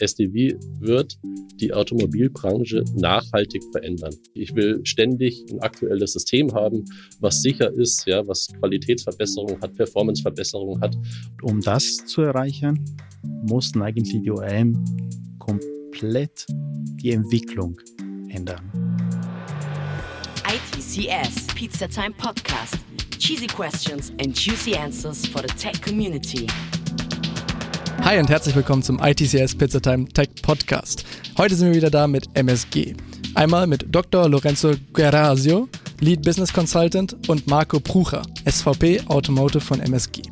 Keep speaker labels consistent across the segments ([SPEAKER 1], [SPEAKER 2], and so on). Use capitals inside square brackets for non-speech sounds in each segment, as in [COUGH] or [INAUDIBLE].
[SPEAKER 1] SDV wird die Automobilbranche nachhaltig verändern. Ich will ständig ein aktuelles System haben, was sicher ist, ja, was Qualitätsverbesserungen hat, Performanceverbesserungen hat.
[SPEAKER 2] Um das zu erreichen, mussten eigentlich die OEM komplett die Entwicklung ändern.
[SPEAKER 3] ITCS Pizza Time Podcast. Cheesy questions and juicy answers for the tech community.
[SPEAKER 4] Hi und herzlich willkommen zum ITCS Pizza Time Tech Podcast. Heute sind wir wieder da mit MSG. Einmal mit Dr. Lorenzo Gerasio, Lead Business Consultant und Marco Prucher, SVP Automotive von MSG.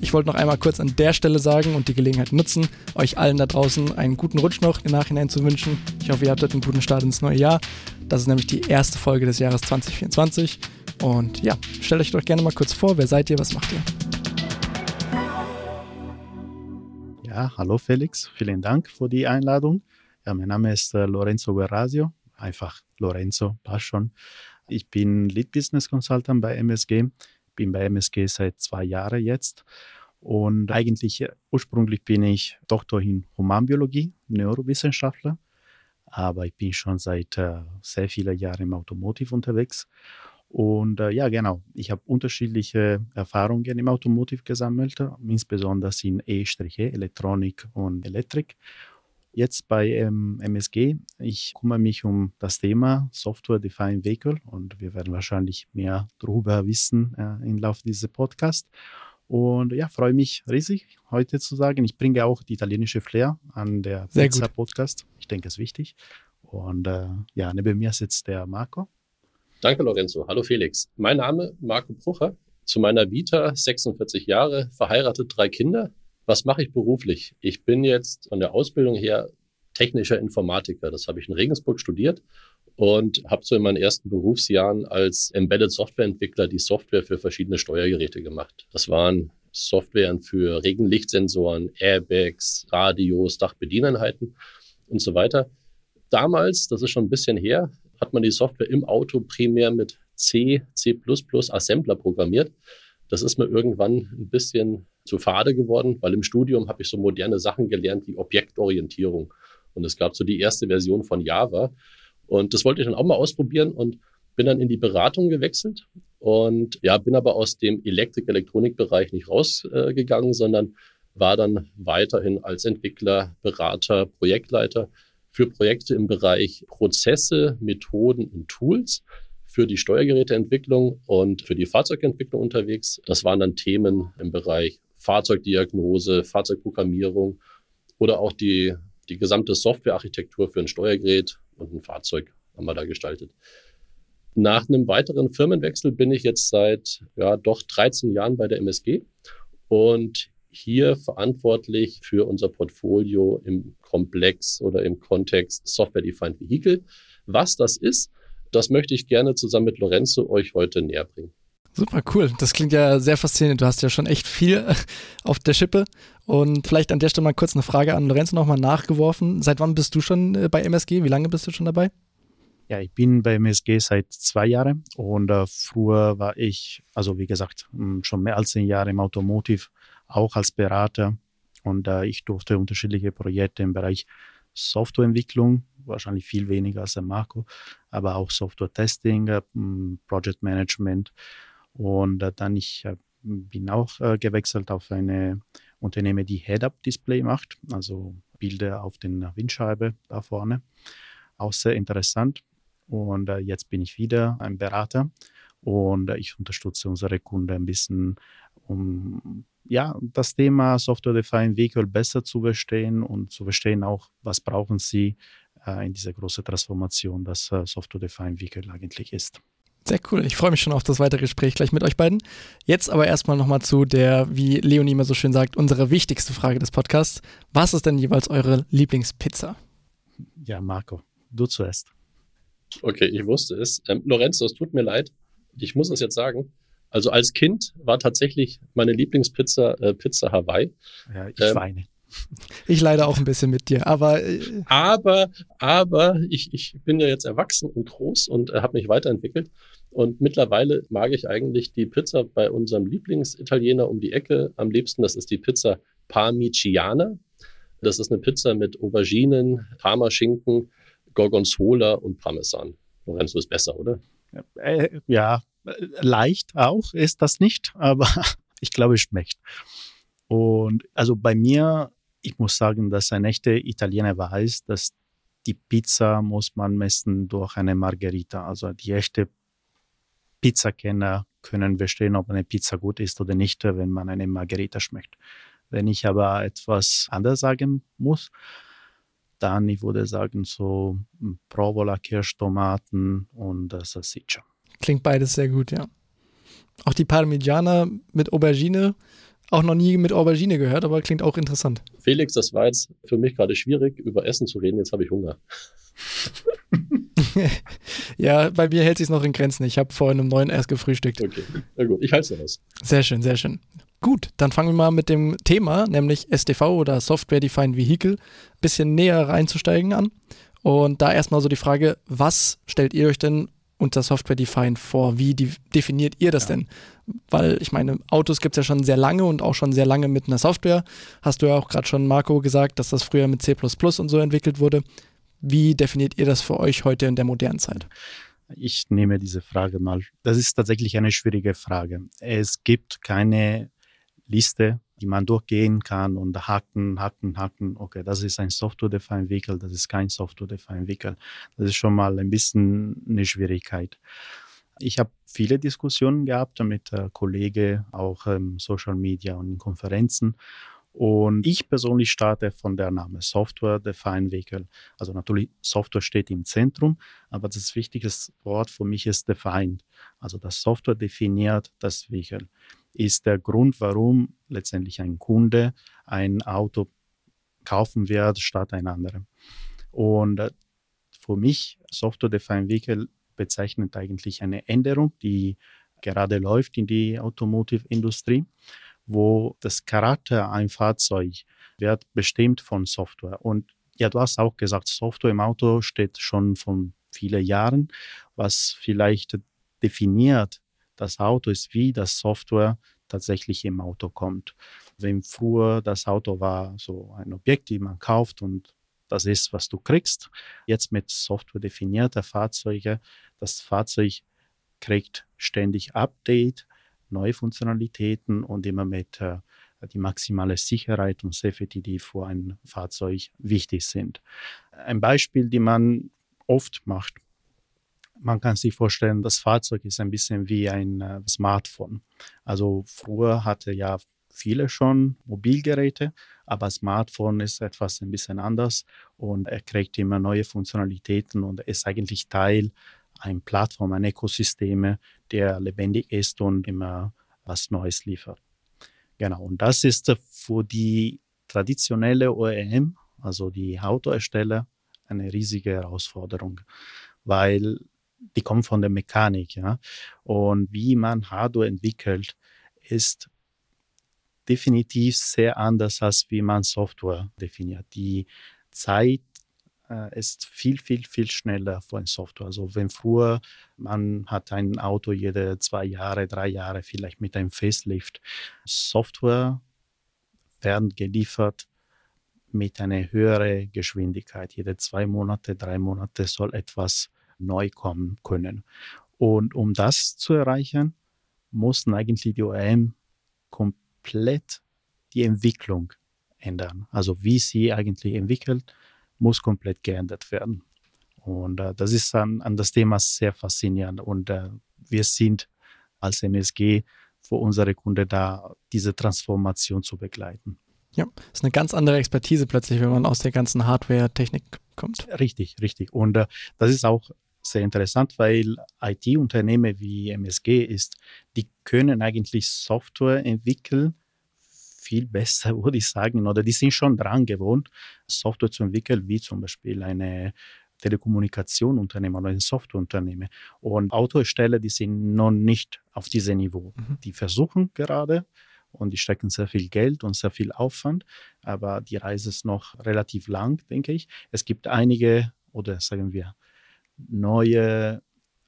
[SPEAKER 4] Ich wollte noch einmal kurz an der Stelle sagen und die Gelegenheit nutzen, euch allen da draußen einen guten Rutsch noch im Nachhinein zu wünschen. Ich hoffe, ihr hattet einen guten Start ins neue Jahr. Das ist nämlich die erste Folge des Jahres 2024. Und ja, stellt euch doch gerne mal kurz vor, wer seid ihr, was macht ihr?
[SPEAKER 2] Ja, hallo Felix, vielen Dank für die Einladung. Ja, mein Name ist äh, Lorenzo Guerrasio, einfach Lorenzo, passt schon. Ich bin Lead Business Consultant bei MSG, bin bei MSG seit zwei Jahren jetzt und eigentlich äh, ursprünglich bin ich Doktor in Humanbiologie, Neurowissenschaftler, aber ich bin schon seit äh, sehr vielen Jahren im Automotive unterwegs und äh, ja, genau, ich habe unterschiedliche Erfahrungen im Automotive gesammelt, insbesondere in E-, Elektronik und Elektrik. Jetzt bei ähm, MSG, ich kümmere mich um das Thema Software Defined Vehicle und wir werden wahrscheinlich mehr darüber wissen äh, im Laufe dieses Podcasts. Und ja, freue mich riesig, heute zu sagen. Ich bringe auch die italienische Flair an der Pizza Podcast. Ich denke, es ist wichtig. Und äh, ja, neben mir sitzt der Marco.
[SPEAKER 1] Danke, Lorenzo. Hallo, Felix. Mein Name Marco Brucher. Zu meiner Vita 46 Jahre, verheiratet, drei Kinder. Was mache ich beruflich? Ich bin jetzt von der Ausbildung her technischer Informatiker. Das habe ich in Regensburg studiert und habe so in meinen ersten Berufsjahren als Embedded Softwareentwickler die Software für verschiedene Steuergeräte gemacht. Das waren Softwaren für Regenlichtsensoren, Airbags, Radios, Dachbedieneinheiten und so weiter. Damals, das ist schon ein bisschen her, hat man die Software im Auto primär mit C, C++ Assembler programmiert. Das ist mir irgendwann ein bisschen zu fade geworden, weil im Studium habe ich so moderne Sachen gelernt wie Objektorientierung. Und es gab so die erste Version von Java. Und das wollte ich dann auch mal ausprobieren und bin dann in die Beratung gewechselt und ja, bin aber aus dem Elektrik-Elektronik-Bereich nicht rausgegangen, äh, sondern war dann weiterhin als Entwickler, Berater, Projektleiter für Projekte im Bereich Prozesse, Methoden und Tools für die Steuergeräteentwicklung und für die Fahrzeugentwicklung unterwegs. Das waren dann Themen im Bereich Fahrzeugdiagnose, Fahrzeugprogrammierung oder auch die, die gesamte Softwarearchitektur für ein Steuergerät und ein Fahrzeug haben wir da gestaltet. Nach einem weiteren Firmenwechsel bin ich jetzt seit ja doch 13 Jahren bei der MSG und hier verantwortlich für unser Portfolio im Komplex oder im Kontext Software-Defined Vehicle. Was das ist, das möchte ich gerne zusammen mit Lorenzo euch heute näher bringen.
[SPEAKER 4] Super cool. Das klingt ja sehr faszinierend. Du hast ja schon echt viel auf der Schippe. Und vielleicht an der Stelle mal kurz eine Frage an Lorenzo nochmal nachgeworfen. Seit wann bist du schon äh, bei MSG? Wie lange bist du schon dabei?
[SPEAKER 2] Ja, ich bin bei MSG seit zwei Jahren und äh, früher war ich, also wie gesagt, schon mehr als zehn Jahre im Automotive auch als Berater. Und äh, ich durfte unterschiedliche Projekte im Bereich Softwareentwicklung, wahrscheinlich viel weniger als der Marco, aber auch Software-Testing, äh, Project Management. Und äh, dann ich äh, bin auch äh, gewechselt auf eine Unternehmen, die Head-Up-Display macht, also Bilder auf den Windscheibe da vorne. Auch sehr interessant. Und äh, jetzt bin ich wieder ein Berater und ich unterstütze unsere Kunden ein bisschen, um ja, das Thema Software-Defined Vehicle besser zu verstehen und zu verstehen auch, was brauchen sie äh, in dieser großen Transformation, das äh, Software-Defined Vehicle eigentlich ist.
[SPEAKER 4] Sehr cool. Ich freue mich schon auf das weitere Gespräch gleich mit euch beiden. Jetzt aber erstmal nochmal zu der, wie Leonie immer so schön sagt, unsere wichtigste Frage des Podcasts. Was ist denn jeweils eure Lieblingspizza?
[SPEAKER 2] Ja, Marco, du zuerst.
[SPEAKER 1] Okay, ich wusste es. Ähm, Lorenzo, es tut mir leid. Ich muss es jetzt sagen. Also als Kind war tatsächlich meine Lieblingspizza äh, Pizza Hawaii.
[SPEAKER 2] Ja, ich ähm, weine.
[SPEAKER 4] Ich leide auch ein bisschen mit dir, aber
[SPEAKER 1] äh, aber aber ich, ich bin ja jetzt erwachsen und groß und äh, habe mich weiterentwickelt und mittlerweile mag ich eigentlich die Pizza bei unserem Lieblingsitaliener um die Ecke am liebsten. Das ist die Pizza Parmigiana. Das ist eine Pizza mit Auberginen, Parmaschinken, Gorgonzola und Parmesan. Lorenzo ist besser, oder?
[SPEAKER 2] Äh, ja, leicht auch ist das nicht, [LAUGHS] aber ich glaube, es schmeckt. Und also bei mir, ich muss sagen, dass ein echter Italiener weiß, dass die Pizza muss man messen durch eine Margherita. Also die echte Pizzakenner können verstehen, ob eine Pizza gut ist oder nicht, wenn man eine Margherita schmeckt. Wenn ich aber etwas anders sagen muss, dann ich würde sagen so Provola, Kirschtomaten und Salsiccia.
[SPEAKER 4] Klingt beides sehr gut, ja. Auch die Parmigiana mit Aubergine, auch noch nie mit Aubergine gehört, aber klingt auch interessant.
[SPEAKER 1] Felix, das war jetzt für mich gerade schwierig, über Essen zu reden. Jetzt habe ich Hunger. [LAUGHS]
[SPEAKER 4] ja, bei mir hält sich noch in Grenzen. Ich habe vorhin um neun erst gefrühstückt.
[SPEAKER 1] Okay, na gut, ich halte es aus.
[SPEAKER 4] Sehr schön, sehr schön. Gut, dann fangen wir mal mit dem Thema, nämlich SDV oder Software Defined Vehicle, ein bisschen näher reinzusteigen an. Und da erstmal so die Frage, was stellt ihr euch denn unter Software Defined vor? Wie die, definiert ihr das ja. denn? Weil ich meine, Autos gibt es ja schon sehr lange und auch schon sehr lange mit einer Software. Hast du ja auch gerade schon, Marco, gesagt, dass das früher mit C und so entwickelt wurde. Wie definiert ihr das für euch heute in der modernen Zeit?
[SPEAKER 2] Ich nehme diese Frage mal. Das ist tatsächlich eine schwierige Frage. Es gibt keine Liste, die man durchgehen kann und hacken, hacken, hacken. Okay, das ist ein Software-Defined Vehicle, das ist kein Software-Defined Vehicle. Das ist schon mal ein bisschen eine Schwierigkeit. Ich habe viele Diskussionen gehabt mit äh, Kollegen, auch im Social Media und in Konferenzen. Und ich persönlich starte von der Name Software Defined Vehicle. Also natürlich Software steht im Zentrum, aber das wichtigste Wort für mich ist defined. Also das Software definiert das Vehicle. Ist der Grund, warum letztendlich ein Kunde ein Auto kaufen wird statt ein anderes. Und äh, für mich Software Defined Vehicle bezeichnet eigentlich eine Änderung, die gerade läuft in die Automotive-Industrie wo das Charakter ein Fahrzeug wird bestimmt von Software. Und ja, du hast auch gesagt, Software im Auto steht schon von vielen Jahren. Was vielleicht definiert das Auto ist, wie das Software tatsächlich im Auto kommt. Wenn früher das Auto war so ein Objekt, die man kauft und das ist, was du kriegst. Jetzt mit Software definierter Fahrzeuge, das Fahrzeug kriegt ständig Update, neue Funktionalitäten und immer mit äh, die maximale Sicherheit und Safety, die für ein Fahrzeug wichtig sind. Ein Beispiel, die man oft macht. Man kann sich vorstellen, das Fahrzeug ist ein bisschen wie ein äh, Smartphone. Also früher hatte ja viele schon Mobilgeräte, aber Smartphone ist etwas ein bisschen anders und er kriegt immer neue Funktionalitäten und ist eigentlich Teil eine Plattform, ein Ökosystem, der lebendig ist und immer was Neues liefert. Genau, und das ist für die traditionelle OEM, also die Autohersteller, eine riesige Herausforderung, weil die kommen von der Mechanik, ja. Und wie man Hardware entwickelt, ist definitiv sehr anders als wie man Software definiert. Die Zeit äh, ist viel, viel, viel schneller von Software. Also wenn früher man hat ein Auto jede zwei Jahre, drei Jahre vielleicht mit einem Facelift, Software werden geliefert mit einer höheren Geschwindigkeit. Jede zwei Monate, drei Monate soll etwas neu kommen können. Und um das zu erreichen, mussten eigentlich die OEM komplett die Entwicklung ändern. Also wie sie eigentlich entwickelt, muss komplett geändert werden. Und äh, das ist an, an das Thema sehr faszinierend. Und äh, wir sind als MSG für unsere Kunden da, diese Transformation zu begleiten.
[SPEAKER 4] Ja, das ist eine ganz andere Expertise plötzlich, wenn man aus der ganzen Hardware-Technik kommt.
[SPEAKER 2] Richtig, richtig. Und äh, das ist auch sehr interessant, weil IT-Unternehmen wie MSG ist, die können eigentlich Software entwickeln, viel besser, [LAUGHS] würde ich sagen, oder die sind schon dran gewohnt, Software zu entwickeln, wie zum Beispiel eine Telekommunikationunternehmen oder ein Softwareunternehmen. Und Autohersteller, die sind noch nicht auf diesem Niveau. Mhm. Die versuchen gerade und die stecken sehr viel Geld und sehr viel Aufwand, aber die Reise ist noch relativ lang, denke ich. Es gibt einige oder sagen wir neue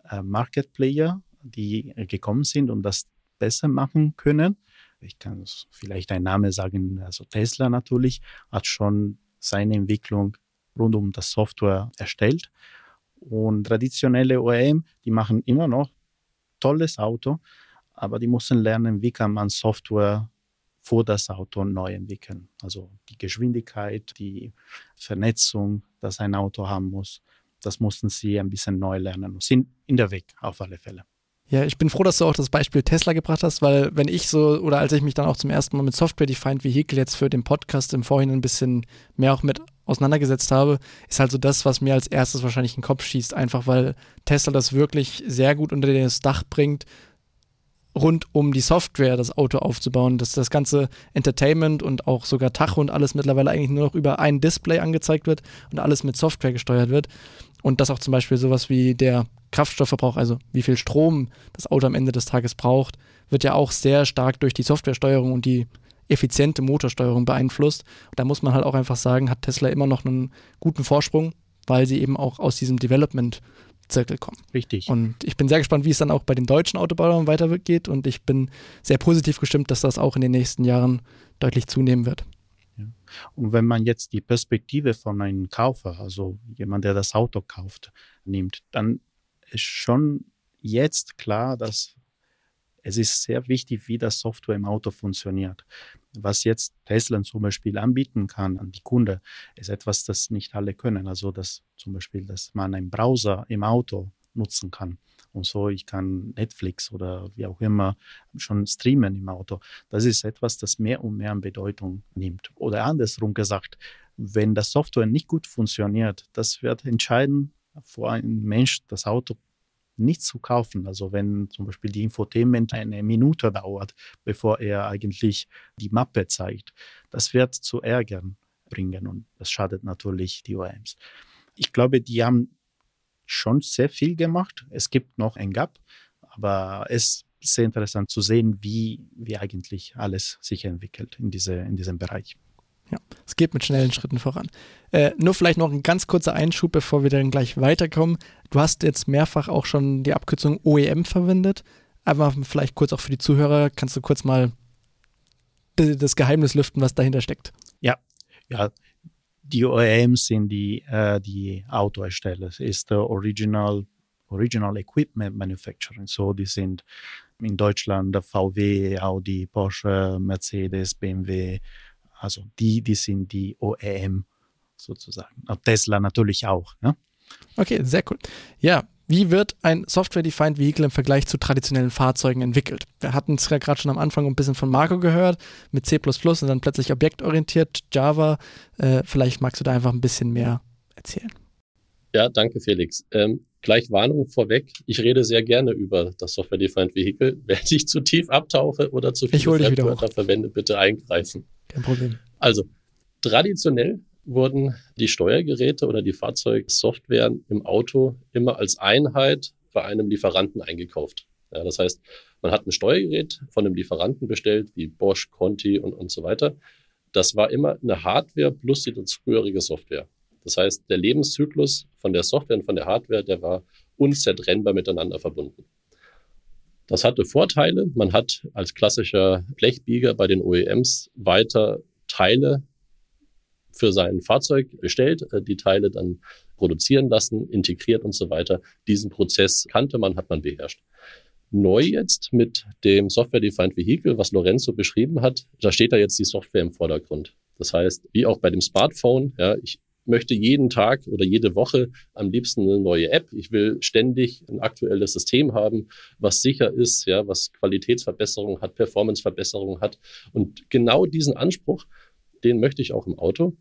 [SPEAKER 2] äh, Market Player, die gekommen sind und das besser machen können ich kann vielleicht einen Namen sagen, also Tesla natürlich, hat schon seine Entwicklung rund um das Software erstellt. Und traditionelle OEM, die machen immer noch tolles Auto, aber die müssen lernen, wie kann man Software für das Auto neu entwickeln. Also die Geschwindigkeit, die Vernetzung, das ein Auto haben muss, das mussten sie ein bisschen neu lernen und sind in der Weg auf alle Fälle.
[SPEAKER 4] Ja, ich bin froh, dass du auch das Beispiel Tesla gebracht hast, weil wenn ich so, oder als ich mich dann auch zum ersten Mal mit Software-Defined Vehicle jetzt für den Podcast im Vorhinein ein bisschen mehr auch mit auseinandergesetzt habe, ist halt so das, was mir als erstes wahrscheinlich in den Kopf schießt, einfach weil Tesla das wirklich sehr gut unter das Dach bringt, rund um die Software das Auto aufzubauen, dass das ganze Entertainment und auch sogar Tacho und alles mittlerweile eigentlich nur noch über ein Display angezeigt wird und alles mit Software gesteuert wird. Und dass auch zum Beispiel sowas wie der Kraftstoffverbrauch, also wie viel Strom das Auto am Ende des Tages braucht, wird ja auch sehr stark durch die Softwaresteuerung und die effiziente Motorsteuerung beeinflusst. Und da muss man halt auch einfach sagen, hat Tesla immer noch einen guten Vorsprung, weil sie eben auch aus diesem Development Zirkel kommen.
[SPEAKER 2] Richtig.
[SPEAKER 4] Und ich bin sehr gespannt, wie es dann auch bei den deutschen Autobauern weitergeht und ich bin sehr positiv gestimmt, dass das auch in den nächsten Jahren deutlich zunehmen wird.
[SPEAKER 2] Ja. Und wenn man jetzt die Perspektive von einem Käufer, also jemand, der das Auto kauft, nimmt, dann ist schon jetzt klar, dass es ist sehr wichtig, wie das Software im Auto funktioniert. Was jetzt Tesla zum Beispiel anbieten kann an die Kunden, ist etwas, das nicht alle können. Also dass zum Beispiel, dass man einen Browser im Auto nutzen kann. Und so, ich kann Netflix oder wie auch immer schon streamen im Auto. Das ist etwas, das mehr und mehr an Bedeutung nimmt. Oder andersrum gesagt, wenn das Software nicht gut funktioniert, das wird entscheiden, vor einem Mensch das Auto nicht zu kaufen. Also wenn zum Beispiel die Infotainment eine Minute dauert, bevor er eigentlich die Mappe zeigt, das wird zu Ärgern bringen und das schadet natürlich die OEMs. Ich glaube, die haben schon sehr viel gemacht. Es gibt noch ein Gap, aber es ist sehr interessant zu sehen, wie, wie eigentlich alles sich entwickelt in, diese, in diesem Bereich.
[SPEAKER 4] Es geht mit schnellen Schritten voran. Äh, nur vielleicht noch ein ganz kurzer Einschub, bevor wir dann gleich weiterkommen. Du hast jetzt mehrfach auch schon die Abkürzung OEM verwendet. Aber vielleicht kurz auch für die Zuhörer, kannst du kurz mal das Geheimnis lüften, was dahinter steckt?
[SPEAKER 2] Ja, ja. Die OEMs sind die, äh, die Autohersteller. Es ist der Original, Original Equipment Manufacturing. So, die sind in Deutschland VW, Audi, Porsche, Mercedes, BMW, also die, die sind die OEM sozusagen. Und Tesla natürlich auch. Ja?
[SPEAKER 4] Okay, sehr cool. Ja, wie wird ein Software-Defined Vehicle im Vergleich zu traditionellen Fahrzeugen entwickelt? Wir hatten es ja gerade schon am Anfang ein bisschen von Marco gehört, mit C und dann plötzlich objektorientiert, Java. Äh, vielleicht magst du da einfach ein bisschen mehr erzählen.
[SPEAKER 1] Ja, danke, Felix. Ähm, gleich Warnung vorweg. Ich rede sehr gerne über das Software-Defined Vehicle. [LAUGHS] Wenn ich zu tief abtauche oder zu viele
[SPEAKER 4] Fremdwörter
[SPEAKER 1] verwende, bitte eingreifen.
[SPEAKER 4] Kein Problem.
[SPEAKER 1] Also, traditionell wurden die Steuergeräte oder die Fahrzeugsoftware im Auto immer als Einheit bei einem Lieferanten eingekauft. Ja, das heißt, man hat ein Steuergerät von einem Lieferanten bestellt, wie Bosch, Conti und, und so weiter. Das war immer eine Hardware plus die dazugehörige Software. Das heißt, der Lebenszyklus von der Software und von der Hardware, der war unzertrennbar miteinander verbunden. Das hatte Vorteile. Man hat als klassischer Blechbieger bei den OEMs weiter Teile für sein Fahrzeug bestellt, äh, die Teile dann produzieren lassen, integriert und so weiter. Diesen Prozess kannte man, hat man beherrscht. Neu jetzt mit dem Software-Defined Vehicle, was Lorenzo beschrieben hat, da steht da jetzt die Software im Vordergrund. Das heißt, wie auch bei dem Smartphone, ja, ich möchte jeden Tag oder jede Woche am liebsten eine neue App. Ich will ständig ein aktuelles System haben, was sicher ist, ja, was Qualitätsverbesserung hat, Performanceverbesserung hat. Und genau diesen Anspruch, den möchte ich auch im Auto.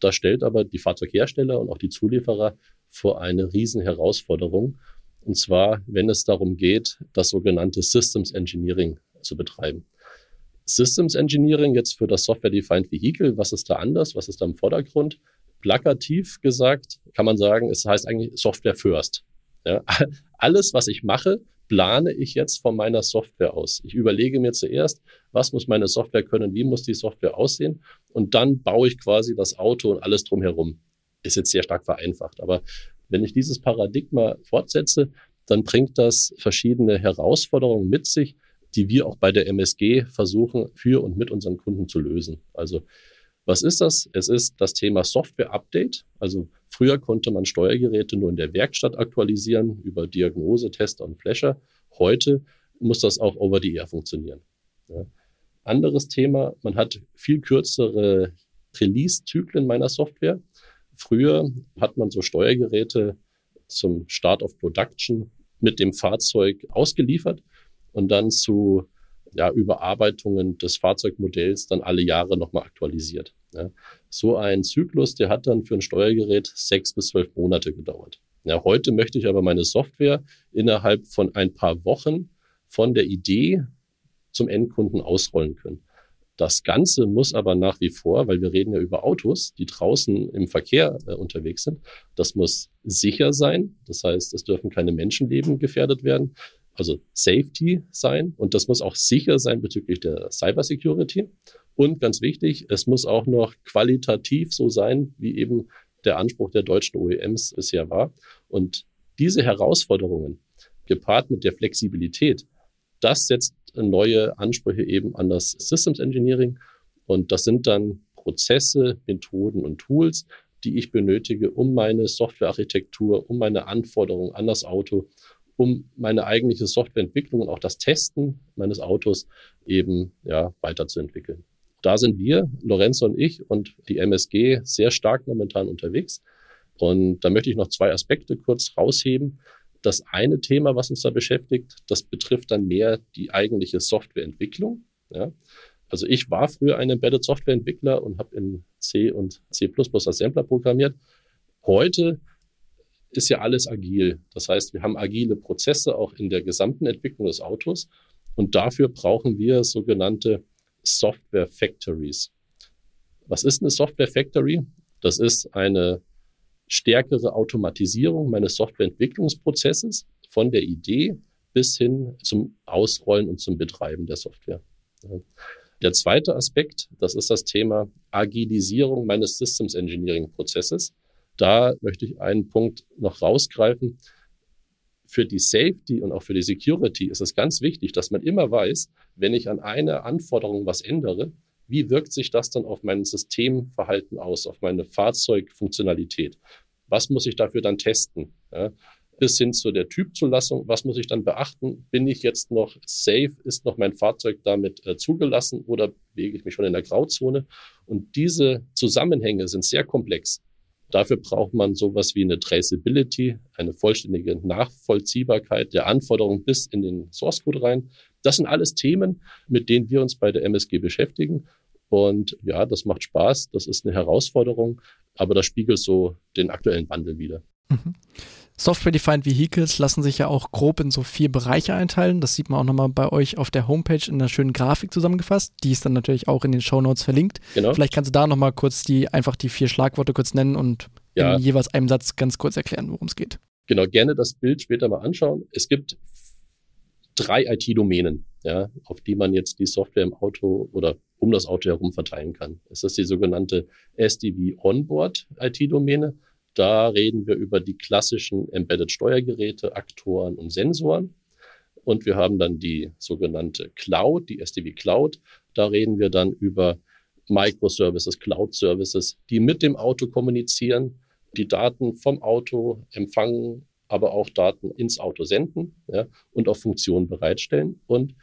[SPEAKER 1] Da stellt aber die Fahrzeughersteller und auch die Zulieferer vor eine riesen Herausforderung. Und zwar, wenn es darum geht, das sogenannte Systems Engineering zu betreiben. Systems Engineering jetzt für das Software-Defined Vehicle, was ist da anders, was ist da im Vordergrund? Plakativ gesagt kann man sagen, es heißt eigentlich Software First. Ja, [LAUGHS] alles, was ich mache, plane ich jetzt von meiner Software aus. Ich überlege mir zuerst, was muss meine Software können, wie muss die Software aussehen und dann baue ich quasi das Auto und alles drumherum. Ist jetzt sehr stark vereinfacht, aber wenn ich dieses Paradigma fortsetze, dann bringt das verschiedene Herausforderungen mit sich, die wir auch bei der MSG versuchen, für und mit unseren Kunden zu lösen. Also Was ist das? Es ist das Thema Software-Update. Also früher konnte man Steuergeräte nur in der Werkstatt aktualisieren über Diagnose, Tester und Flasher. Heute muss das auch over the air funktionieren. Ja. Anderes Thema, man hat viel kürzere Release-Zyklen meiner Software. Früher hat man so Steuergeräte zum Start of Production mit dem Fahrzeug ausgeliefert und dann zu ja, Überarbeitungen des Fahrzeugmodells dann alle Jahre nochmal aktualisiert. Ja. So ein Zyklus, der hat dann für ein Steuergerät sechs bis zwölf Monate gedauert. Ja, heute möchte ich aber meine Software innerhalb von ein paar Wochen von der Idee zum Endkunden ausrollen können. Das Ganze muss aber nach wie vor, weil wir reden ja über Autos, die draußen im Verkehr äh, unterwegs sind, das muss sicher sein. Das heißt, es dürfen keine Menschenleben gefährdet werden also Safety sein und das muss auch sicher sein bezüglich der Cybersecurity. Und ganz wichtig, es muss auch noch qualitativ so sein, wie eben der Anspruch der deutschen OEMs bisher war. Und diese Herausforderungen, gepaart mit der Flexibilität, das setzt neue Ansprüche eben an das Systems Engineering. Und das sind dann Prozesse, Methoden und Tools, die ich benötige, um meine Softwarearchitektur, um meine Anforderungen an das Auto um meine eigentliche Softwareentwicklung und auch das Testen meines Autos eben ja, weiterzuentwickeln. Da sind wir, Lorenzo und ich und die MSG sehr stark momentan unterwegs. Und da möchte ich noch zwei Aspekte kurz rausheben. Das eine Thema, was uns da beschäftigt, das betrifft dann mehr die eigentliche Softwareentwicklung. Ja. Also ich war früher ein Embedded Softwareentwickler und habe in C und C++ Assembler programmiert. Heute ist ja alles agil. Das heißt, wir haben agile Prozesse auch in der gesamten Entwicklung des Autos. Und dafür brauchen wir sogenannte Software Factories. Was ist eine Software Factory? Das ist eine stärkere Automatisierung meines Softwareentwicklungsprozesses von der Idee bis hin zum Ausrollen und zum Betreiben der Software. Der zweite Aspekt, das ist das Thema Agilisierung meines Systems Engineering Prozesses da möchte ich einen Punkt noch rausgreifen. Für die Safety und auch für die Security ist es ganz wichtig, dass man immer weiß, wenn ich an einer Anforderung was ändere, wie wirkt sich das dann auf mein Systemverhalten aus, auf meine Fahrzeugfunktionalität? Was muss ich dafür dann testen? Ja, bis hin zu der Typzulassung. Was muss ich dann beachten? Bin ich jetzt noch safe? Ist noch mein Fahrzeug damit äh, zugelassen oder bewege ich mich schon in der Grauzone? Und diese Zusammenhänge sind sehr komplex. Dafür braucht man sowas wie eine Traceability, eine vollständige Nachvollziehbarkeit der Anforderungen bis in den Source Code rein. Das sind alles Themen, mit denen wir uns bei der MSG beschäftigen. Und ja, das macht Spaß, das ist eine Herausforderung, aber das spiegelt so den aktuellen Wandel wieder. Mhm.
[SPEAKER 4] Software-Defined Vehicles lassen sich ja auch grob in so vier Bereiche einteilen. Das sieht man auch nochmal bei euch auf der Homepage in einer schönen Grafik zusammengefasst. Die ist dann natürlich auch in den Show Notes verlinkt. Genau. Vielleicht kannst du da nochmal kurz die, einfach die vier Schlagworte kurz nennen und ja. in jeweils einem Satz ganz kurz erklären, worum es geht.
[SPEAKER 1] Genau, gerne das Bild später mal anschauen. Es gibt drei IT-Domänen, ja, auf die man jetzt die Software im Auto oder um das Auto herum verteilen kann. Es ist die sogenannte SDV Onboard IT-Domäne. Da reden wir über die klassischen Embedded Steuergeräte, Aktoren und Sensoren. Und wir haben dann die sogenannte Cloud, die SDV Cloud. Da reden wir dann über Microservices, Cloud Services, die mit dem Auto kommunizieren, die Daten vom Auto empfangen, aber auch Daten ins Auto senden ja, und auch Funktionen bereitstellen. Und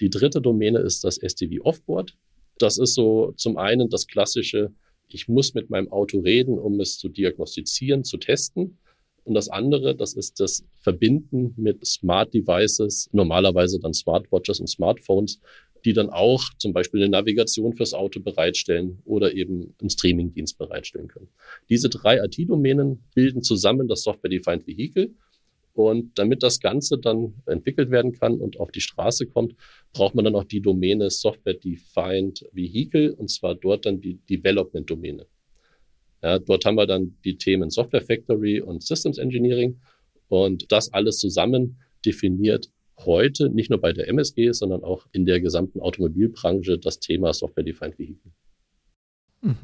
[SPEAKER 1] die dritte Domäne ist das SDV Offboard. Das ist so zum einen das klassische ich muss mit meinem Auto reden, um es zu diagnostizieren, zu testen. Und das andere, das ist das Verbinden mit Smart Devices, normalerweise dann Smartwatches und Smartphones, die dann auch zum Beispiel eine Navigation fürs Auto bereitstellen oder eben einen Streamingdienst bereitstellen können. Diese drei IT-Domänen bilden zusammen das Software-Defined Vehicle und damit das Ganze dann entwickelt werden kann und auf die Straße kommt, braucht man dann auch die Domäne Software Defined Vehicle und zwar dort dann die Development Domäne. Ja, dort haben wir dann die Themen Software Factory und Systems Engineering und das alles zusammen definiert heute nicht nur bei der MSG, sondern auch in der gesamten Automobilbranche das Thema Software Defined Vehicle.
[SPEAKER 4] Mhm.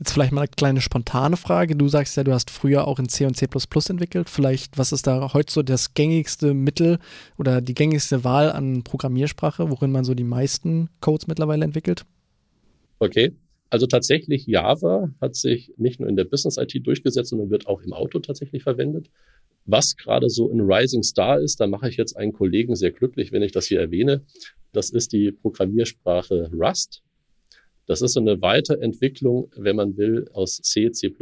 [SPEAKER 4] Jetzt vielleicht mal eine kleine spontane Frage. Du sagst ja, du hast früher auch in C und C entwickelt. Vielleicht, was ist da heute so das gängigste Mittel oder die gängigste Wahl an Programmiersprache, worin man so die meisten Codes mittlerweile entwickelt?
[SPEAKER 1] Okay. Also tatsächlich Java hat sich nicht nur in der Business IT durchgesetzt, sondern wird auch im Auto tatsächlich verwendet. Was gerade so ein Rising Star ist, da mache ich jetzt einen Kollegen sehr glücklich, wenn ich das hier erwähne. Das ist die Programmiersprache Rust. Das ist so eine Weiterentwicklung, wenn man will, aus C, C++,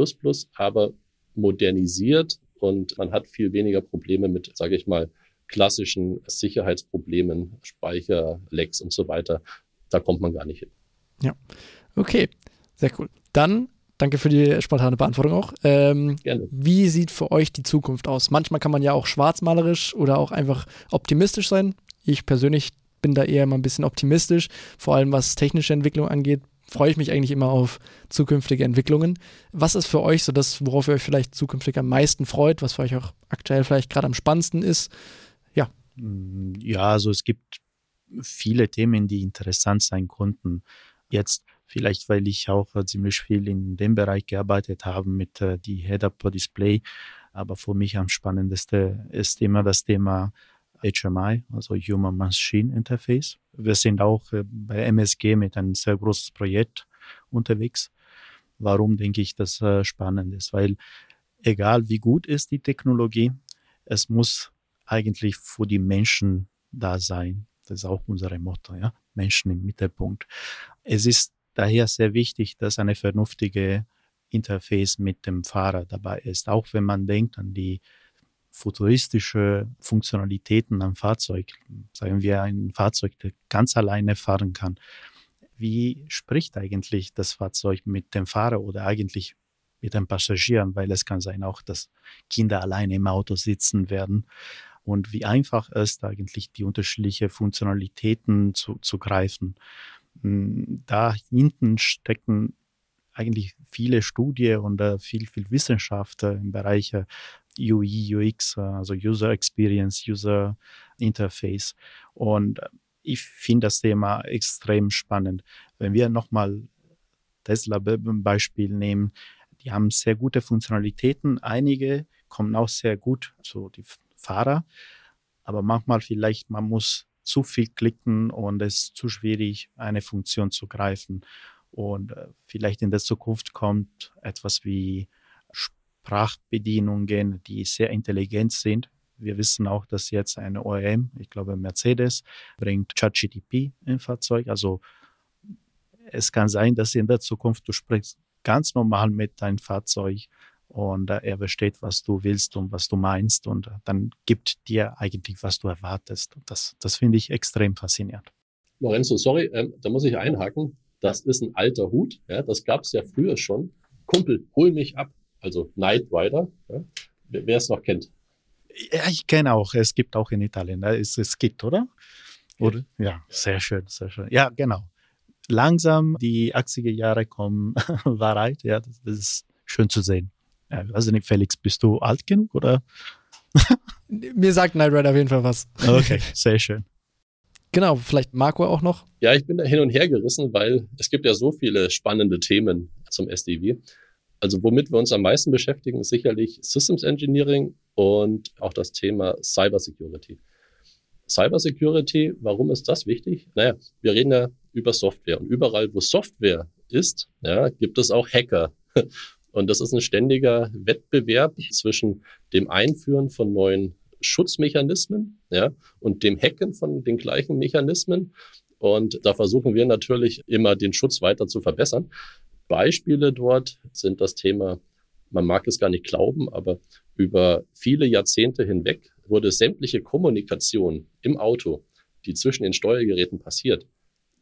[SPEAKER 1] aber modernisiert und man hat viel weniger Probleme mit, sage ich mal, klassischen Sicherheitsproblemen, Speicher, Lecks und so weiter. Da kommt man gar nicht hin.
[SPEAKER 4] Ja, okay, sehr cool. Dann danke für die spontane Beantwortung auch. Ähm,
[SPEAKER 1] Gerne.
[SPEAKER 4] Wie sieht für euch die Zukunft aus? Manchmal kann man ja auch schwarzmalerisch oder auch einfach optimistisch sein. Ich persönlich bin da eher immer ein bisschen optimistisch, vor allem was technische Entwicklung angeht. Freue ich mich eigentlich immer auf zukünftige Entwicklungen. Was ist für euch so das, worauf ihr euch vielleicht zukünftig am meisten freut, was für euch auch aktuell vielleicht gerade am spannendsten ist? Ja.
[SPEAKER 2] Ja, also es gibt viele Themen, die interessant sein konnten. Jetzt vielleicht, weil ich auch ziemlich viel in dem Bereich gearbeitet habe mit äh, die Head-Up-Display. Aber für mich am spannendsten ist immer das Thema HMI, also Human Machine Interface. Wir sind auch äh, bei MSG mit einem sehr großen Projekt unterwegs. Warum denke ich, das äh, spannend ist? Weil egal wie gut ist die Technologie, es muss eigentlich für die Menschen da sein. Das ist auch unser Motto, ja. Menschen im Mittelpunkt. Es ist daher sehr wichtig, dass eine vernünftige Interface mit dem Fahrer dabei ist. Auch wenn man denkt an die futuristische Funktionalitäten am Fahrzeug, sagen wir ein Fahrzeug, das ganz alleine fahren kann. Wie spricht eigentlich das Fahrzeug mit dem Fahrer oder eigentlich mit den Passagieren, weil es kann sein auch, dass Kinder alleine im Auto sitzen werden und wie einfach ist eigentlich die unterschiedlichen Funktionalitäten zu, zu greifen. Hm, da hinten stecken eigentlich viele Studien und äh, viel, viel Wissenschaft äh, im Bereich äh, UI, UX, äh, also User Experience, User Interface. Und äh, ich finde das Thema extrem spannend. Wenn wir nochmal Tesla Beispiel nehmen, die haben sehr gute Funktionalitäten. Einige kommen auch sehr gut zu die Fahrer, aber manchmal vielleicht man muss zu viel klicken und es ist zu schwierig, eine Funktion zu greifen. Und äh, vielleicht in der Zukunft kommt etwas wie Sprachbedienungen, die sehr intelligent sind. Wir wissen auch, dass jetzt eine OEM, ich glaube Mercedes, bringt ChatGTP im Fahrzeug. Also es kann sein, dass in der Zukunft du sprichst ganz normal mit deinem Fahrzeug und äh, er versteht, was du willst und was du meinst und äh, dann gibt dir eigentlich, was du erwartest. Das, das finde ich extrem faszinierend.
[SPEAKER 1] Lorenzo, sorry, ähm, da muss ich einhaken. Das ist ein alter Hut. Ja, das gab es ja früher schon. Kumpel, hol mich ab also Knight Rider, ja, wer es noch kennt.
[SPEAKER 2] Ja, ich kenne auch. Es gibt auch in Italien. Da ist es gibt, oder? Oder? Ja, sehr schön, sehr schön. Ja, genau. Langsam die 80er Jahre kommen [LAUGHS] Wahrheit. Ja, das, das ist schön zu sehen. Ja, also nicht, Felix, bist du alt genug oder? [LAUGHS]
[SPEAKER 4] Mir sagt Knight Rider auf jeden Fall was.
[SPEAKER 2] Okay, sehr schön.
[SPEAKER 4] Genau, vielleicht Marco auch noch.
[SPEAKER 1] Ja, ich bin da hin und her gerissen, weil es gibt ja so viele spannende Themen zum SDV. Also womit wir uns am meisten beschäftigen, ist sicherlich Systems Engineering und auch das Thema Cybersecurity. Cybersecurity, warum ist das wichtig? Naja, wir reden ja über Software und überall, wo Software ist, ja, gibt es auch Hacker. [LAUGHS] Und das ist ein ständiger Wettbewerb zwischen dem Einführen von neuen Schutzmechanismen ja, und dem Hacken von den gleichen Mechanismen. Und da versuchen wir natürlich immer den Schutz weiter zu verbessern. Beispiele dort sind das Thema, man mag es gar nicht glauben, aber über viele Jahrzehnte hinweg wurde sämtliche Kommunikation im Auto, die zwischen den Steuergeräten passiert,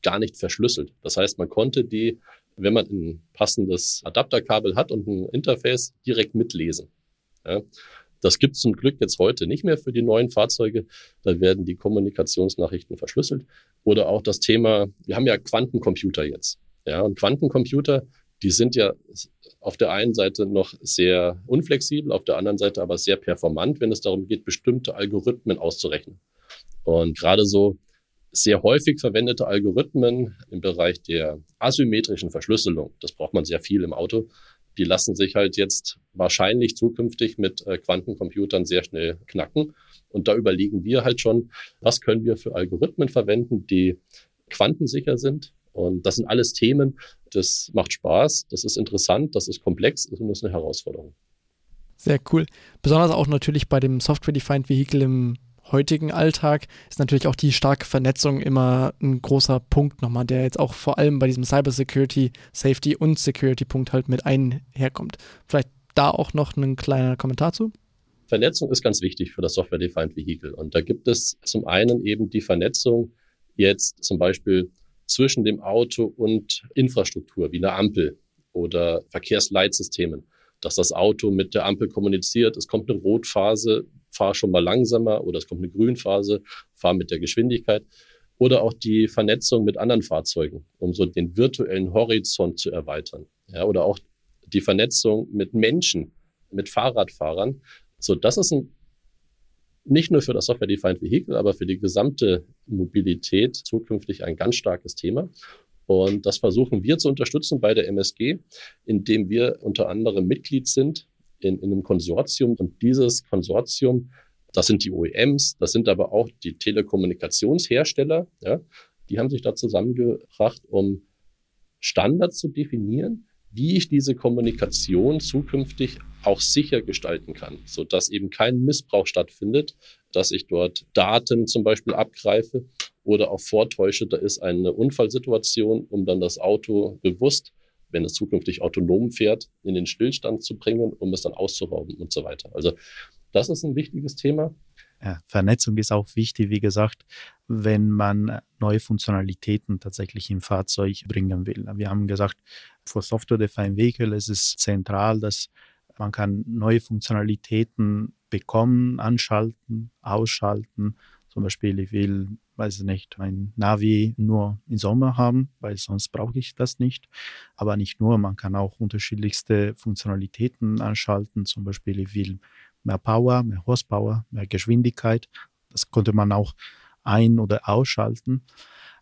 [SPEAKER 1] gar nicht verschlüsselt. Das heißt, man konnte die, wenn man ein passendes Adapterkabel hat und ein Interface, direkt mitlesen. Ja. Das gibt es zum Glück jetzt heute nicht mehr für die neuen Fahrzeuge. Da werden die Kommunikationsnachrichten verschlüsselt. Oder auch das Thema, wir haben ja Quantencomputer jetzt. Ja, und Quantencomputer, die sind ja auf der einen Seite noch sehr unflexibel, auf der anderen Seite aber sehr performant, wenn es darum geht, bestimmte Algorithmen auszurechnen. Und gerade so sehr häufig verwendete Algorithmen im Bereich der asymmetrischen Verschlüsselung, das braucht man sehr viel im Auto, die lassen sich halt jetzt wahrscheinlich zukünftig mit äh, Quantencomputern sehr schnell knacken. Und da überlegen wir halt schon, was können wir für Algorithmen verwenden, die quantensicher sind, und das sind alles Themen, das macht Spaß, das ist interessant, das ist komplex und das ist eine Herausforderung.
[SPEAKER 4] Sehr cool. Besonders auch natürlich bei dem Software-Defined Vehicle im heutigen Alltag ist natürlich auch die starke Vernetzung immer ein großer Punkt nochmal, der jetzt auch vor allem bei diesem Cybersecurity, Safety und Security-Punkt halt mit einherkommt. Vielleicht da auch noch ein kleiner Kommentar zu?
[SPEAKER 1] Vernetzung ist ganz wichtig für das Software-Defined Vehicle. Und da gibt es zum einen eben die Vernetzung jetzt zum Beispiel zwischen dem Auto und Infrastruktur wie eine Ampel oder Verkehrsleitsystemen, dass das Auto mit der Ampel kommuniziert. Es kommt eine Rotphase, fahr schon mal langsamer oder es kommt eine Grünphase, fahr mit der Geschwindigkeit. Oder auch die Vernetzung mit anderen Fahrzeugen, um so den virtuellen Horizont zu erweitern. Ja, oder auch die Vernetzung mit Menschen, mit Fahrradfahrern. So, das ist ein, nicht nur für das Software-Defined Vehicle, aber für die gesamte Mobilität zukünftig ein ganz starkes Thema. Und das versuchen wir zu unterstützen bei der MSG, indem wir unter anderem Mitglied sind in, in einem Konsortium. Und dieses Konsortium, das sind die OEMs, das sind aber auch die Telekommunikationshersteller, ja, die haben sich da zusammengebracht, um Standards zu definieren, wie ich diese Kommunikation zukünftig auch sicher gestalten kann, so dass eben kein Missbrauch stattfindet, dass ich dort Daten zum Beispiel abgreife oder auch vortäusche, da ist eine Unfallsituation, um dann das Auto bewusst, wenn es zukünftig autonom fährt, in den Stillstand zu bringen, um es dann auszurauben und so weiter. Also das ist ein wichtiges Thema.
[SPEAKER 2] Ja, Vernetzung ist auch wichtig, wie gesagt, wenn man neue Funktionalitäten tatsächlich im Fahrzeug bringen will. Wir haben gesagt, für Software-Defined Vehicle ist es zentral, dass man kann neue Funktionalitäten bekommen, anschalten, ausschalten. Zum Beispiel, ich will, weiß ich nicht, mein Navi nur im Sommer haben, weil sonst brauche ich das nicht. Aber nicht nur, man kann auch unterschiedlichste Funktionalitäten anschalten. Zum Beispiel, ich will mehr Power, mehr Horsepower, mehr Geschwindigkeit. Das konnte man auch ein- oder ausschalten.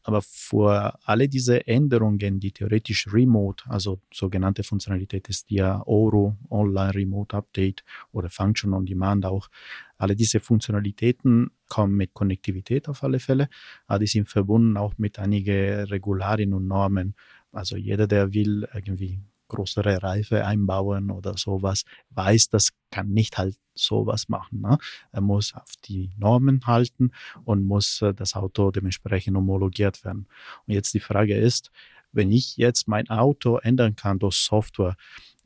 [SPEAKER 2] Aber für alle diese Änderungen, die theoretisch Remote, also sogenannte Funktionalität ist ja Oro, Online Remote Update oder Function on Demand auch, alle diese Funktionalitäten kommen mit Konnektivität auf alle Fälle, aber die sind verbunden auch mit einigen Regularien und Normen. Also jeder, der will irgendwie größere Reife einbauen oder sowas, weiß, das kann nicht halt sowas machen. Ne? Er muss auf die Normen halten und muss äh, das Auto dementsprechend homologiert werden. Und jetzt die Frage ist, wenn ich jetzt mein Auto ändern kann durch Software,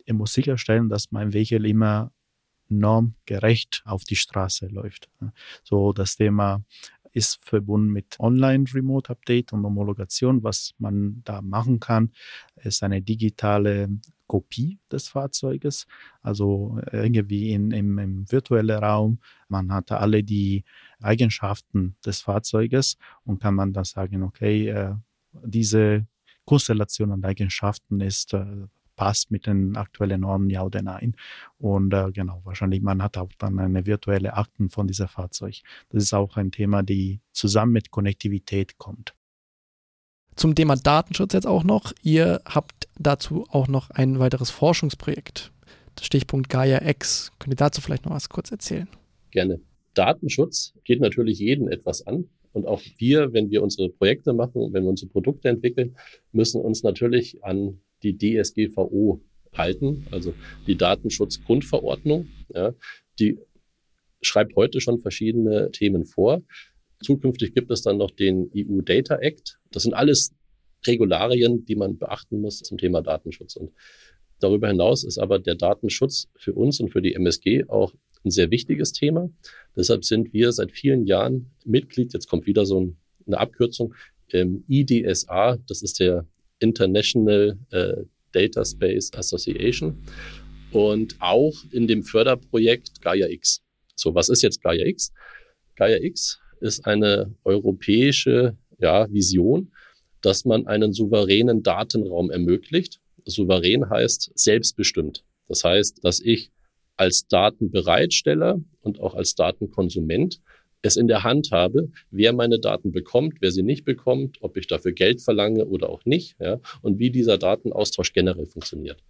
[SPEAKER 2] ich muss sicherstellen, dass mein Vehikel immer normgerecht auf die Straße läuft. Ne? So das Thema ist verbunden mit Online-Remote-Update und Homologation. Was man da machen kann, ist eine digitale Kopie des Fahrzeuges, also irgendwie in, im, im virtuellen Raum. Man hat alle die Eigenschaften des Fahrzeuges und kann man dann sagen, okay, äh, diese Konstellation an Eigenschaften ist äh, passt mit den aktuellen Normen ja oder nein. Und äh, genau, wahrscheinlich man hat auch dann eine virtuelle Akten von dieser Fahrzeug. Das ist auch ein Thema, die zusammen mit Konnektivität kommt.
[SPEAKER 4] Zum Thema Datenschutz jetzt auch noch. Ihr habt dazu auch noch ein weiteres Forschungsprojekt. Das Stichpunkt Gaia X. Könnt ihr dazu vielleicht noch was kurz erzählen?
[SPEAKER 1] Gerne. Datenschutz geht natürlich jeden etwas an. Und auch wir, wenn wir unsere Projekte machen, wenn wir unsere Produkte entwickeln, müssen uns natürlich an die DSGVO halten, also die Datenschutzgrundverordnung. Ja, die schreibt heute schon verschiedene Themen vor. Zukünftig gibt es dann noch den EU Data Act. Das sind alles Regularien, die man beachten muss zum Thema Datenschutz. Und darüber hinaus ist aber der Datenschutz für uns und für die MSG auch ein sehr wichtiges Thema. Deshalb sind wir seit vielen Jahren Mitglied, jetzt kommt wieder so eine Abkürzung, im IDSA, das ist der International äh, Data Space Association und auch in dem Förderprojekt Gaia X. So, was ist jetzt Gaia X? Gaia X ist eine europäische ja, Vision, dass man einen souveränen Datenraum ermöglicht. Souverän heißt selbstbestimmt. Das heißt, dass ich als Datenbereitsteller und auch als Datenkonsument es in der Hand habe, wer meine Daten bekommt, wer sie nicht bekommt, ob ich dafür Geld verlange oder auch nicht, ja, und wie dieser Datenaustausch generell funktioniert.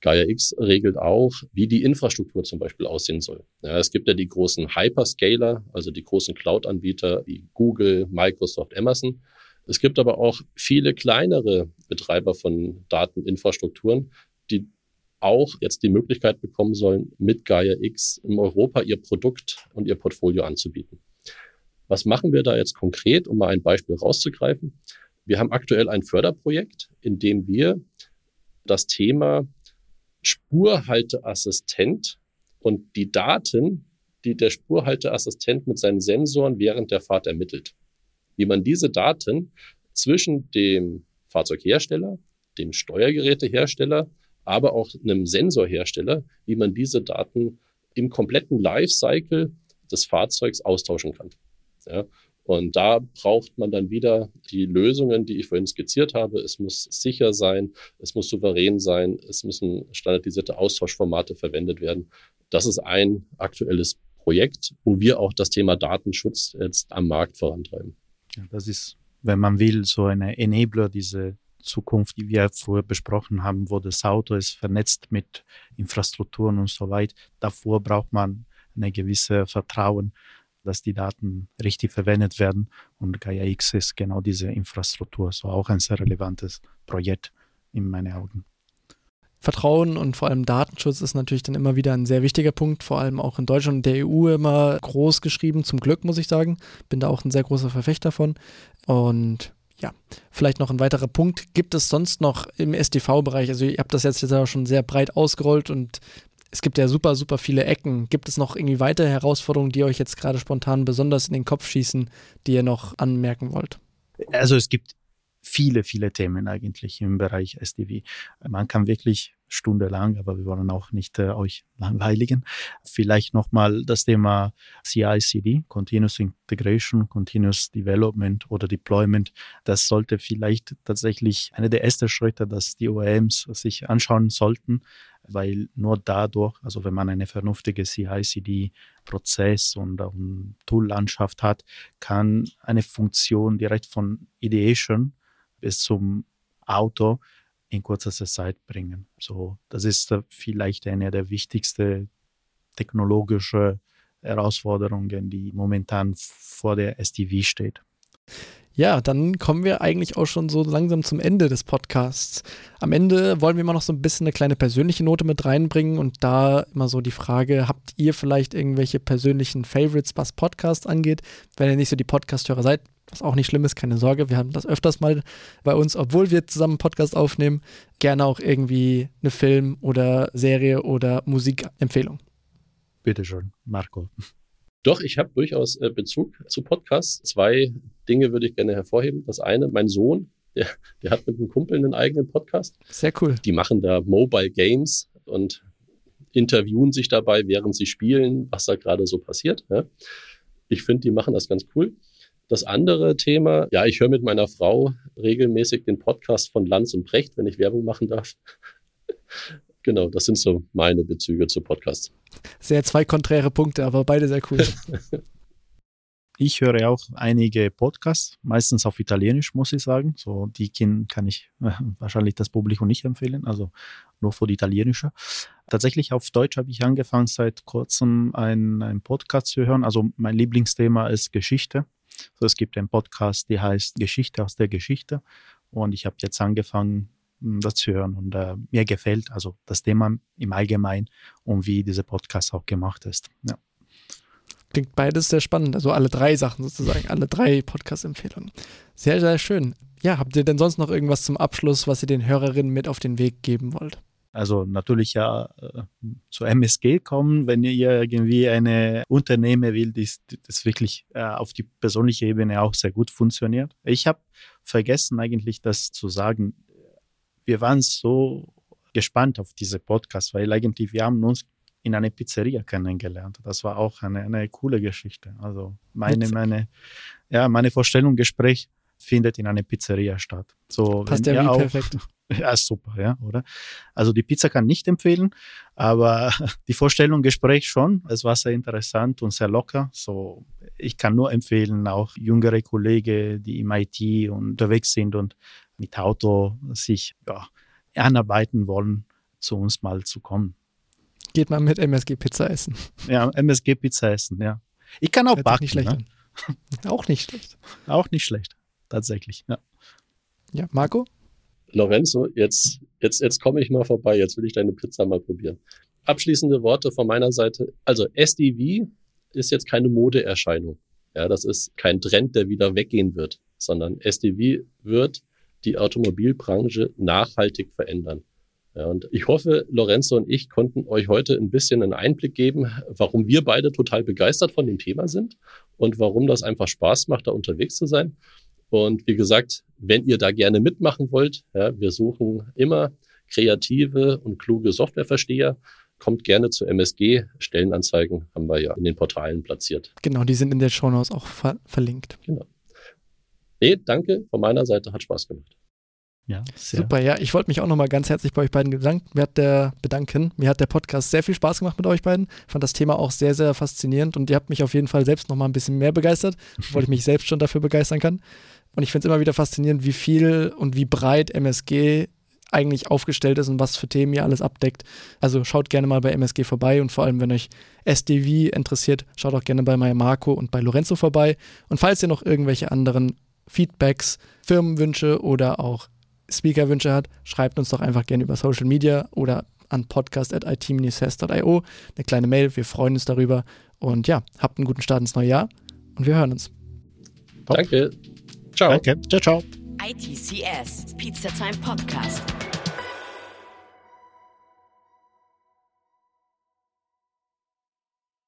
[SPEAKER 1] Gaia X regelt auch, wie die Infrastruktur zum Beispiel aussehen soll. Ja, es gibt ja die großen Hyperscaler, also die großen Cloud-Anbieter wie Google, Microsoft, Amazon. Es gibt aber auch viele kleinere Betreiber von Dateninfrastrukturen, die auch jetzt die Möglichkeit bekommen sollen, mit Gaia X in Europa ihr Produkt und ihr Portfolio anzubieten. Was machen wir da jetzt konkret, um mal ein Beispiel rauszugreifen? Wir haben aktuell ein Förderprojekt, in dem wir das Thema Spurhalteassistent und die Daten, die der Spurhalteassistent mit seinen Sensoren während der Fahrt ermittelt, wie man diese Daten zwischen dem Fahrzeughersteller, dem Steuergerätehersteller, aber auch einem Sensorhersteller, wie man diese Daten im kompletten Lifecycle des Fahrzeugs austauschen kann. Ja, und da braucht man dann wieder die Lösungen, die ich vorhin skizziert habe. Es muss sicher sein, es muss souverän sein, es müssen standardisierte Austauschformate verwendet werden. Das ist ein aktuelles Projekt, wo wir auch das Thema Datenschutz jetzt am Markt vorantreiben.
[SPEAKER 2] Ja, das ist, wenn man will, so eine Enabler, diese Zukunft, die wir vorher besprochen haben, wo das Auto ist vernetzt mit Infrastrukturen und so weiter. Davor braucht man eine gewisse Vertrauen dass die Daten richtig verwendet werden. Und Gaia X ist genau diese Infrastruktur, so auch ein sehr relevantes Projekt in meinen Augen.
[SPEAKER 4] Vertrauen und vor allem Datenschutz ist natürlich dann immer wieder ein sehr wichtiger Punkt, vor allem auch in Deutschland und der EU immer groß geschrieben, zum Glück muss ich sagen. Bin da auch ein sehr großer Verfechter von. Und ja, vielleicht noch ein weiterer Punkt. Gibt es sonst noch im SDV-Bereich, also ihr habt das jetzt, jetzt schon sehr breit ausgerollt und es gibt ja super, super viele Ecken. Gibt es noch irgendwie weitere Herausforderungen, die euch jetzt gerade spontan besonders in den Kopf schießen, die ihr noch anmerken wollt?
[SPEAKER 2] Also es gibt viele, viele Themen eigentlich im Bereich SDV. Man kann wirklich stundenlang, aber wir wollen auch nicht äh, euch langweiligen. Vielleicht nochmal das Thema CI/CD, Continuous Integration, Continuous Development oder Deployment. Das sollte vielleicht tatsächlich eine der ersten Schritte, dass die OEMs sich anschauen sollten, weil nur dadurch, also wenn man eine vernünftige CI-CD-Prozess und, und Tool-Landschaft hat, kann eine Funktion direkt von Ideation bis zum Auto in kurzer Zeit bringen. So, das ist vielleicht eine der wichtigsten technologischen Herausforderungen, die momentan vor der SDV steht.
[SPEAKER 4] Ja, dann kommen wir eigentlich auch schon so langsam zum Ende des Podcasts. Am Ende wollen wir immer noch so ein bisschen eine kleine persönliche Note mit reinbringen und da immer so die Frage, habt ihr vielleicht irgendwelche persönlichen Favorites, was Podcast angeht? Wenn ihr nicht so die Podcast-Hörer seid, was auch nicht schlimm ist, keine Sorge, wir haben das öfters mal bei uns, obwohl wir zusammen einen Podcast aufnehmen, gerne auch irgendwie eine Film- oder Serie oder Musikempfehlung.
[SPEAKER 2] Bitte schön, Marco.
[SPEAKER 1] Doch, ich habe durchaus äh, Bezug zu Podcasts. Zwei Dinge würde ich gerne hervorheben. Das eine, mein Sohn, der, der hat mit einem Kumpel einen eigenen Podcast.
[SPEAKER 4] Sehr cool.
[SPEAKER 1] Die machen da Mobile Games und interviewen sich dabei, während sie spielen, was da gerade so passiert. Ich finde, die machen das ganz cool. Das andere Thema, ja, ich höre mit meiner Frau regelmäßig den Podcast von Lanz und Brecht, wenn ich Werbung machen darf. [LAUGHS] genau, das sind so meine Bezüge zu Podcasts.
[SPEAKER 4] Sehr zwei konträre Punkte, aber beide sehr cool. [LAUGHS]
[SPEAKER 2] ich höre auch einige Podcasts, meistens auf Italienisch, muss ich sagen. So, die kann ich äh, wahrscheinlich das Publikum nicht empfehlen, also nur für die italienische. Tatsächlich auf Deutsch habe ich angefangen, seit kurzem einen Podcast zu hören. Also mein Lieblingsthema ist Geschichte. So, es gibt einen Podcast, der heißt Geschichte aus der Geschichte. Und ich habe jetzt angefangen, hm, das zu hören. Und äh, mir gefällt also das Thema im Allgemeinen und wie dieser Podcast auch gemacht ist. Ja.
[SPEAKER 4] Klingt beides sehr spannend. Also alle drei Sachen sozusagen, alle drei Podcast-Empfehlungen. Sehr, sehr schön. Ja, habt ihr denn sonst noch irgendwas zum Abschluss, was ihr den Hörerinnen mit auf den Weg geben wollt?
[SPEAKER 2] Also natürlich ja äh, zu MSG kommen, wenn ihr irgendwie eine Unternehmen will, die das wirklich äh, auf die persönliche Ebene auch sehr gut funktioniert. Ich habe vergessen eigentlich das zu sagen. Wir waren so gespannt auf diese Podcast, weil eigentlich wir haben uns in einer Pizzeria kennengelernt. Das war auch eine, eine coole Geschichte. Also meine, meine, ja, meine Vorstellung, Gespräch findet in einer Pizzeria statt. So,
[SPEAKER 4] Passt ja wie auch, perfekt. [LAUGHS]
[SPEAKER 2] Ja, super, ja, oder? Also die Pizza kann nicht empfehlen, aber [LAUGHS] die Vorstellung, Gespräch schon. Es war sehr interessant und sehr locker. So, ich kann nur empfehlen, auch jüngere Kollegen, die im IT unterwegs sind und mit Auto sich ja, anarbeiten wollen, zu uns mal zu kommen
[SPEAKER 4] geht man mit MSG Pizza essen. [LAUGHS]
[SPEAKER 2] Ja, MSG Pizza essen, ja. Ich kann auch Hört backen.
[SPEAKER 4] Nicht schlecht
[SPEAKER 2] ne?
[SPEAKER 4] Auch nicht schlecht.
[SPEAKER 2] Auch nicht schlecht. tatsächlich. Ja,
[SPEAKER 4] ja Marco?
[SPEAKER 1] Lorenzo, jetzt, jetzt, jetzt komme ich mal vorbei. Jetzt will ich deine Pizza mal probieren. Abschließende Worte von meiner Seite. Also SDV ist jetzt keine Modeerscheinung. Ja, das ist kein Trend, der wieder weggehen wird, sondern SDV wird die Automobilbranche nachhaltig verändern. Ja, und ich hoffe, Lorenzo und ich konnten euch heute ein bisschen einen Einblick geben, warum wir beide total begeistert von dem Thema sind und warum das einfach Spaß macht, da unterwegs zu sein. Und wie gesagt, wenn ihr da gerne mitmachen wollt, ja, wir suchen immer kreative und kluge Softwareversteher. Kommt gerne zu MSG. Stellenanzeigen haben wir ja in den Portalen platziert.
[SPEAKER 4] Genau, die sind in der Show Notes auch ver verlinkt.
[SPEAKER 1] Genau. Nee, danke. Von meiner Seite hat Spaß gemacht.
[SPEAKER 4] Ja, Super, ja. Ich wollte mich auch nochmal ganz herzlich bei euch beiden bedanken. Mir hat der, bedanken. Mir hat der Podcast sehr viel Spaß gemacht mit euch beiden. Fand das Thema auch sehr, sehr faszinierend und ihr habt mich auf jeden Fall selbst nochmal ein bisschen mehr begeistert, obwohl ich mich selbst schon dafür begeistern kann. Und ich finde es immer wieder faszinierend, wie viel und wie breit MSG eigentlich aufgestellt ist und was für Themen ihr alles abdeckt. Also schaut gerne mal bei MSG vorbei und vor allem, wenn euch SDV interessiert, schaut auch gerne bei Marco und bei Lorenzo vorbei. Und falls ihr noch irgendwelche anderen Feedbacks, Firmenwünsche oder auch Speakerwünsche habt, schreibt uns doch einfach gerne über Social Media oder an podcast.it-sas.io eine kleine Mail. Wir freuen uns darüber. Und ja, habt einen guten Start ins neue Jahr und wir hören uns.
[SPEAKER 1] Top. Danke. Ciao.
[SPEAKER 2] Danke. Ciao, ciao.
[SPEAKER 3] ITCS, Pizza Time Podcast.